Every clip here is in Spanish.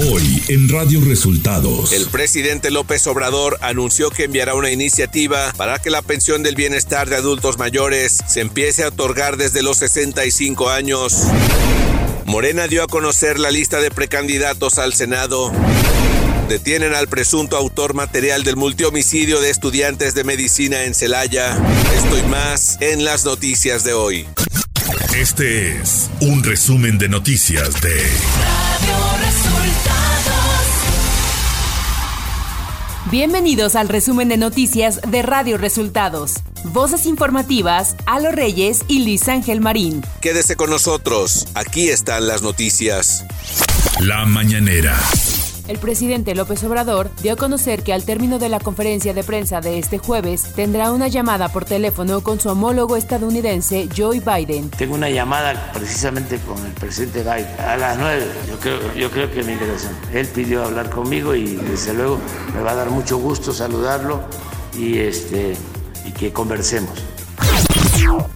Hoy en Radio Resultados. El presidente López Obrador anunció que enviará una iniciativa para que la pensión del bienestar de adultos mayores se empiece a otorgar desde los 65 años. Morena dio a conocer la lista de precandidatos al Senado. Detienen al presunto autor material del multihomicidio de estudiantes de medicina en Celaya. Esto y más en las noticias de hoy. Este es un resumen de noticias de Radio Resultados. Bienvenidos al resumen de noticias de Radio Resultados. Voces informativas, Alo Reyes y Luis Ángel Marín. Quédese con nosotros, aquí están las noticias. La mañanera. El presidente López Obrador dio a conocer que al término de la conferencia de prensa de este jueves tendrá una llamada por teléfono con su homólogo estadounidense Joe Biden. Tengo una llamada precisamente con el presidente Biden a las 9. Yo creo, que migración. Él pidió hablar conmigo y desde luego me va a dar mucho gusto saludarlo y este y que conversemos.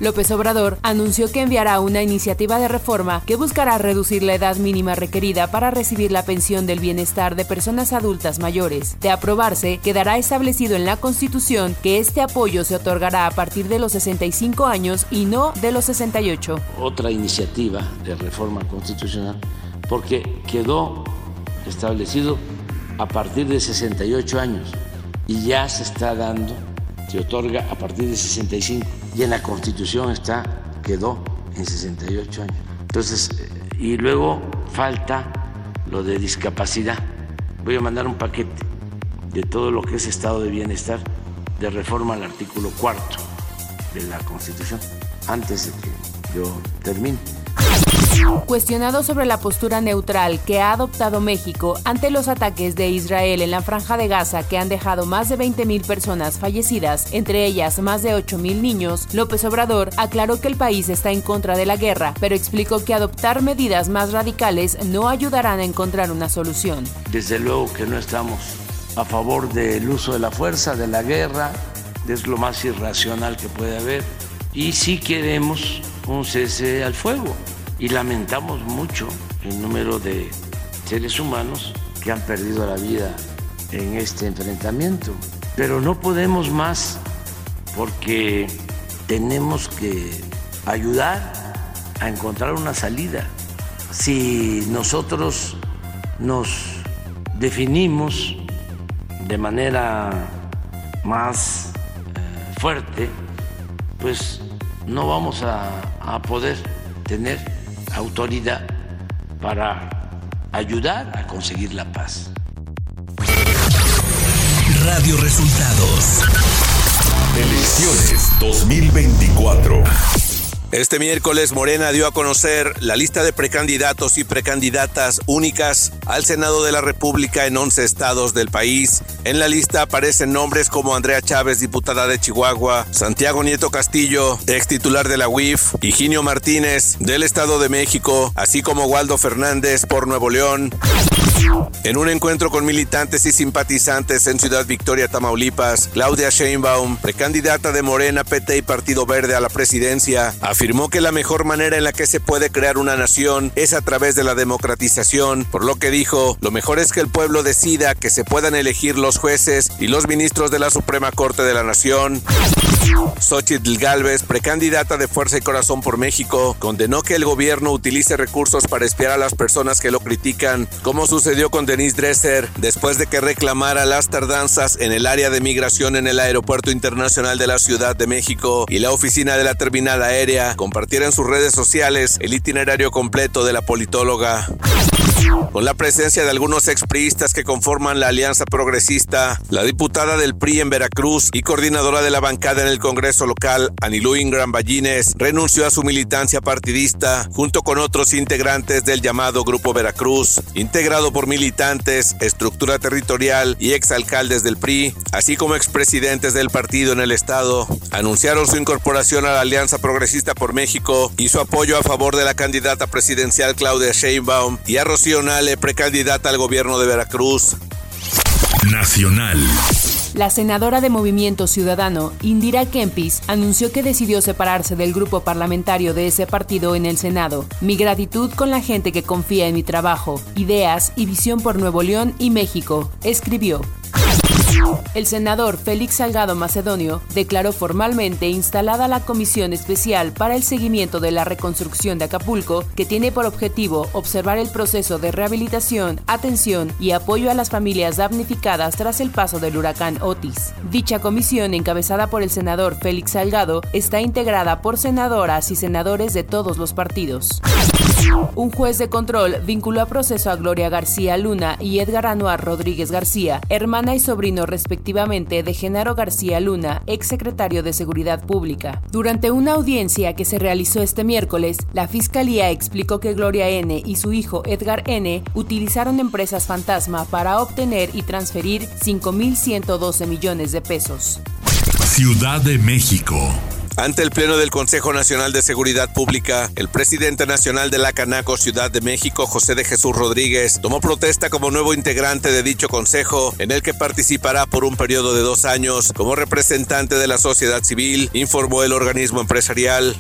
López Obrador anunció que enviará una iniciativa de reforma que buscará reducir la edad mínima requerida para recibir la pensión del bienestar de personas adultas mayores. De aprobarse, quedará establecido en la Constitución que este apoyo se otorgará a partir de los 65 años y no de los 68. Otra iniciativa de reforma constitucional porque quedó establecido a partir de 68 años y ya se está dando, se otorga a partir de 65 y en la Constitución está, quedó en 68 años. Entonces, y luego falta lo de discapacidad. Voy a mandar un paquete de todo lo que es estado de bienestar de reforma al artículo cuarto de la Constitución antes de que yo termine. Cuestionado sobre la postura neutral que ha adoptado México ante los ataques de Israel en la franja de Gaza que han dejado más de 20.000 personas fallecidas, entre ellas más de 8.000 niños, López Obrador aclaró que el país está en contra de la guerra, pero explicó que adoptar medidas más radicales no ayudarán a encontrar una solución. Desde luego que no estamos a favor del uso de la fuerza, de la guerra, es lo más irracional que puede haber, y sí queremos un cese al fuego y lamentamos mucho el número de seres humanos que han perdido la vida en este enfrentamiento. Pero no podemos más porque tenemos que ayudar a encontrar una salida. Si nosotros nos definimos de manera más eh, fuerte, pues no vamos a, a poder tener autoridad para ayudar a conseguir la paz. Radio Resultados. Elecciones 2024. Este miércoles Morena dio a conocer la lista de precandidatos y precandidatas únicas al Senado de la República en 11 estados del país. En la lista aparecen nombres como Andrea Chávez, diputada de Chihuahua, Santiago Nieto Castillo, ex titular de la UIF, Higinio Martínez, del Estado de México, así como Waldo Fernández por Nuevo León. En un encuentro con militantes y simpatizantes en Ciudad Victoria, Tamaulipas, Claudia Sheinbaum, precandidata de Morena, PT y Partido Verde a la presidencia, afirmó que la mejor manera en la que se puede crear una nación es a través de la democratización, por lo que dijo, lo mejor es que el pueblo decida que se puedan elegir los jueces y los ministros de la Suprema Corte de la Nación. Xochitl Galvez, precandidata de Fuerza y Corazón por México, condenó que el gobierno utilice recursos para espiar a las personas que lo critican, como sucedió con Denise Dresser después de que reclamara las tardanzas en el área de migración en el Aeropuerto Internacional de la Ciudad de México y la oficina de la terminal aérea compartiera en sus redes sociales el itinerario completo de la politóloga. Con la presencia de algunos expriistas que conforman la Alianza Progresista, la diputada del PRI en Veracruz y coordinadora de la bancada en el Congreso local, Anilú Ingram Ballines, renunció a su militancia partidista junto con otros integrantes del llamado Grupo Veracruz, integrado por militantes, estructura territorial y exalcaldes del PRI, así como expresidentes del partido en el estado. Anunciaron su incorporación a la Alianza Progresista por México y su apoyo a favor de la candidata presidencial Claudia Sheinbaum y a Rocío Nale, precandidata al gobierno de Veracruz. Nacional. La senadora de Movimiento Ciudadano, Indira Kempis, anunció que decidió separarse del grupo parlamentario de ese partido en el Senado. Mi gratitud con la gente que confía en mi trabajo, ideas y visión por Nuevo León y México, escribió. El senador Félix Salgado Macedonio declaró formalmente instalada la Comisión Especial para el Seguimiento de la Reconstrucción de Acapulco, que tiene por objetivo observar el proceso de rehabilitación, atención y apoyo a las familias damnificadas tras el paso del huracán Otis. Dicha comisión, encabezada por el senador Félix Salgado, está integrada por senadoras y senadores de todos los partidos. Un juez de control vinculó a proceso a Gloria García Luna y Edgar Anuar Rodríguez García, hermana y sobrino respectivamente de Genaro García Luna, exsecretario de Seguridad Pública. Durante una audiencia que se realizó este miércoles, la Fiscalía explicó que Gloria N. y su hijo Edgar N. utilizaron empresas fantasma para obtener y transferir 5.112 millones de pesos. Ciudad de México. Ante el Pleno del Consejo Nacional de Seguridad Pública, el presidente nacional de la Canaco Ciudad de México, José de Jesús Rodríguez, tomó protesta como nuevo integrante de dicho consejo, en el que participará por un periodo de dos años como representante de la sociedad civil, informó el organismo empresarial.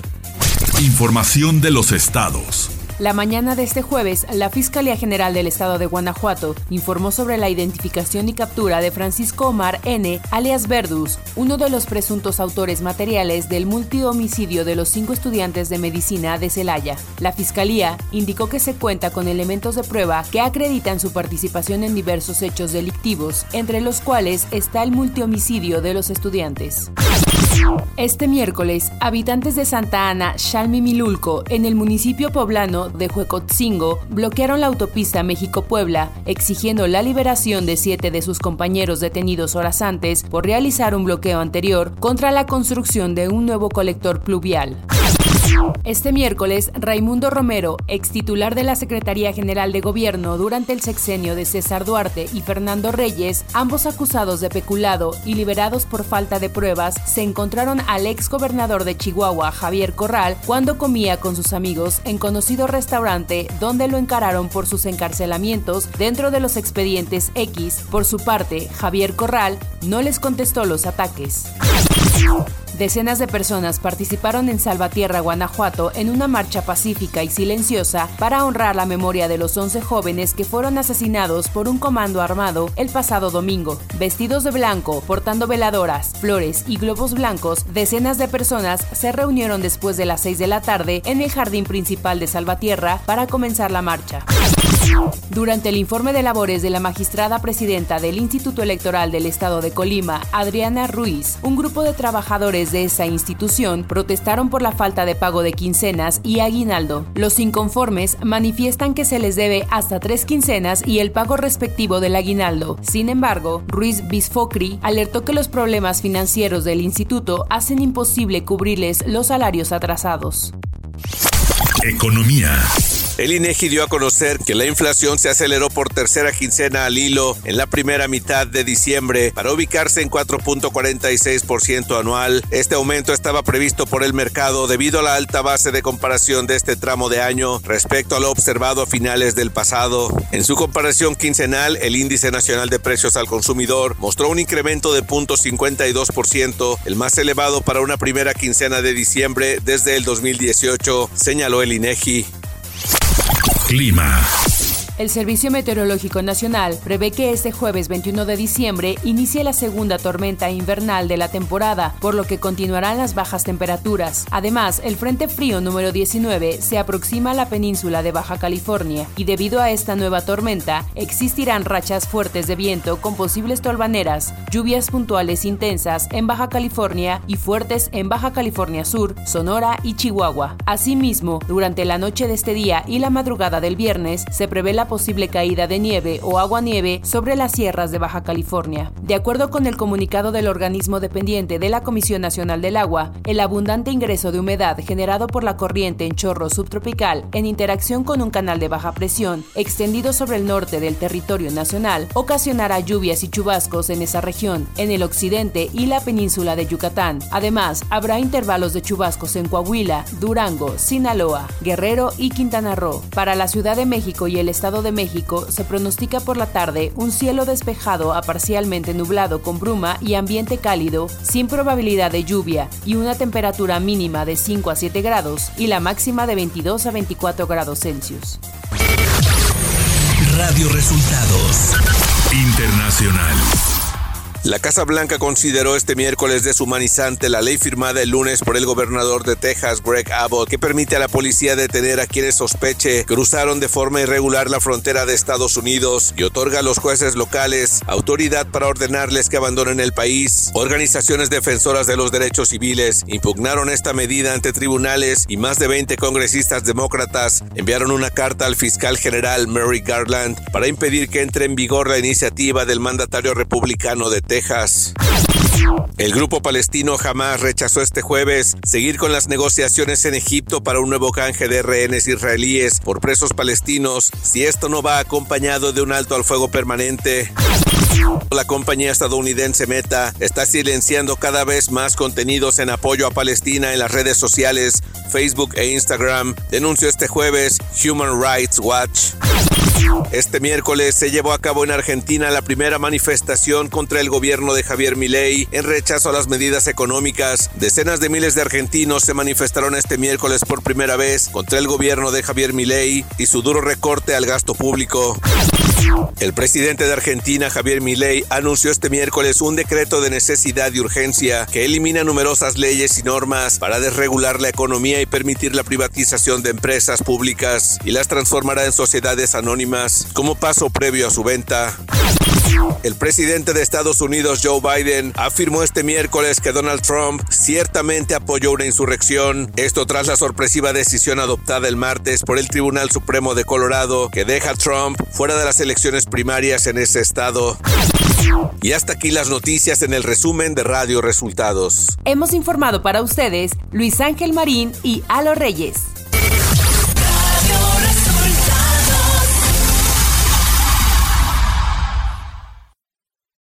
Información de los estados. La mañana de este jueves, la Fiscalía General del Estado de Guanajuato informó sobre la identificación y captura de Francisco Omar N., alias Verdus, uno de los presuntos autores materiales del multihomicidio de los cinco estudiantes de medicina de Celaya. La Fiscalía indicó que se cuenta con elementos de prueba que acreditan su participación en diversos hechos delictivos, entre los cuales está el multihomicidio de los estudiantes. Este miércoles, habitantes de Santa Ana, Xalmi-Milulco, en el municipio poblano de Huecotzingo, bloquearon la autopista México-Puebla, exigiendo la liberación de siete de sus compañeros detenidos horas antes por realizar un bloqueo anterior contra la construcción de un nuevo colector pluvial. Este miércoles, Raimundo Romero, ex titular de la Secretaría General de Gobierno durante el sexenio de César Duarte y Fernando Reyes, ambos acusados de peculado y liberados por falta de pruebas, se encontraron al ex gobernador de Chihuahua, Javier Corral, cuando comía con sus amigos en conocido restaurante donde lo encararon por sus encarcelamientos dentro de los expedientes X. Por su parte, Javier Corral no les contestó los ataques. Decenas de personas participaron en Salvatierra, Guanajuato, en una marcha pacífica y silenciosa para honrar la memoria de los 11 jóvenes que fueron asesinados por un comando armado el pasado domingo. Vestidos de blanco, portando veladoras, flores y globos blancos, decenas de personas se reunieron después de las 6 de la tarde en el jardín principal de Salvatierra para comenzar la marcha. Durante el informe de labores de la magistrada presidenta del Instituto Electoral del Estado de Colima, Adriana Ruiz, un grupo de trabajadores de esa institución protestaron por la falta de pago de quincenas y aguinaldo. Los inconformes manifiestan que se les debe hasta tres quincenas y el pago respectivo del aguinaldo. Sin embargo, Ruiz Bisfocri alertó que los problemas financieros del instituto hacen imposible cubrirles los salarios atrasados. Economía. El INEGI dio a conocer que la inflación se aceleró por tercera quincena al hilo en la primera mitad de diciembre para ubicarse en 4.46% anual. Este aumento estaba previsto por el mercado debido a la alta base de comparación de este tramo de año respecto a lo observado a finales del pasado. En su comparación quincenal, el índice nacional de precios al consumidor mostró un incremento de 0.52%, el más elevado para una primera quincena de diciembre desde el 2018, señaló el INEGI. Clima. El Servicio Meteorológico Nacional prevé que este jueves 21 de diciembre inicie la segunda tormenta invernal de la temporada, por lo que continuarán las bajas temperaturas. Además, el Frente Frío número 19 se aproxima a la península de Baja California y debido a esta nueva tormenta existirán rachas fuertes de viento con posibles tolvaneras, lluvias puntuales intensas en Baja California y fuertes en Baja California Sur, Sonora y Chihuahua. Asimismo, durante la noche de este día y la madrugada del viernes se prevé la posible caída de nieve o agua-nieve sobre las sierras de Baja California. De acuerdo con el comunicado del organismo dependiente de la Comisión Nacional del Agua, el abundante ingreso de humedad generado por la corriente en chorro subtropical en interacción con un canal de baja presión extendido sobre el norte del territorio nacional ocasionará lluvias y chubascos en esa región, en el occidente y la península de Yucatán. Además, habrá intervalos de chubascos en Coahuila, Durango, Sinaloa, Guerrero y Quintana Roo. Para la Ciudad de México y el Estado De México se pronostica por la tarde un cielo despejado a parcialmente nublado con bruma y ambiente cálido, sin probabilidad de lluvia, y una temperatura mínima de 5 a 7 grados y la máxima de 22 a 24 grados Celsius. Radio Resultados Internacional. La Casa Blanca consideró este miércoles deshumanizante la ley firmada el lunes por el gobernador de Texas, Greg Abbott, que permite a la policía detener a quienes sospeche cruzaron de forma irregular la frontera de Estados Unidos y otorga a los jueces locales autoridad para ordenarles que abandonen el país. Organizaciones defensoras de los derechos civiles impugnaron esta medida ante tribunales y más de 20 congresistas demócratas enviaron una carta al fiscal general Mary Garland para impedir que entre en vigor la iniciativa del mandatario republicano de Texas. El grupo palestino jamás rechazó este jueves seguir con las negociaciones en Egipto para un nuevo canje de rehenes israelíes por presos palestinos si esto no va acompañado de un alto al fuego permanente. La compañía estadounidense Meta está silenciando cada vez más contenidos en apoyo a Palestina en las redes sociales Facebook e Instagram, denunció este jueves Human Rights Watch. Este miércoles se llevó a cabo en Argentina la primera manifestación contra el gobierno de Javier Milei en rechazo a las medidas económicas. Decenas de miles de argentinos se manifestaron este miércoles por primera vez contra el gobierno de Javier Milei y su duro recorte al gasto público. El presidente de Argentina, Javier Milei, anunció este miércoles un decreto de necesidad y urgencia que elimina numerosas leyes y normas para desregular la economía y permitir la privatización de empresas públicas y las transformará en sociedades anónimas como paso previo a su venta. El presidente de Estados Unidos, Joe Biden, afirmó este miércoles que Donald Trump ciertamente apoyó una insurrección, esto tras la sorpresiva decisión adoptada el martes por el Tribunal Supremo de Colorado que deja a Trump fuera de las elecciones primarias en ese estado. Y hasta aquí las noticias en el resumen de Radio Resultados. Hemos informado para ustedes Luis Ángel Marín y Alo Reyes.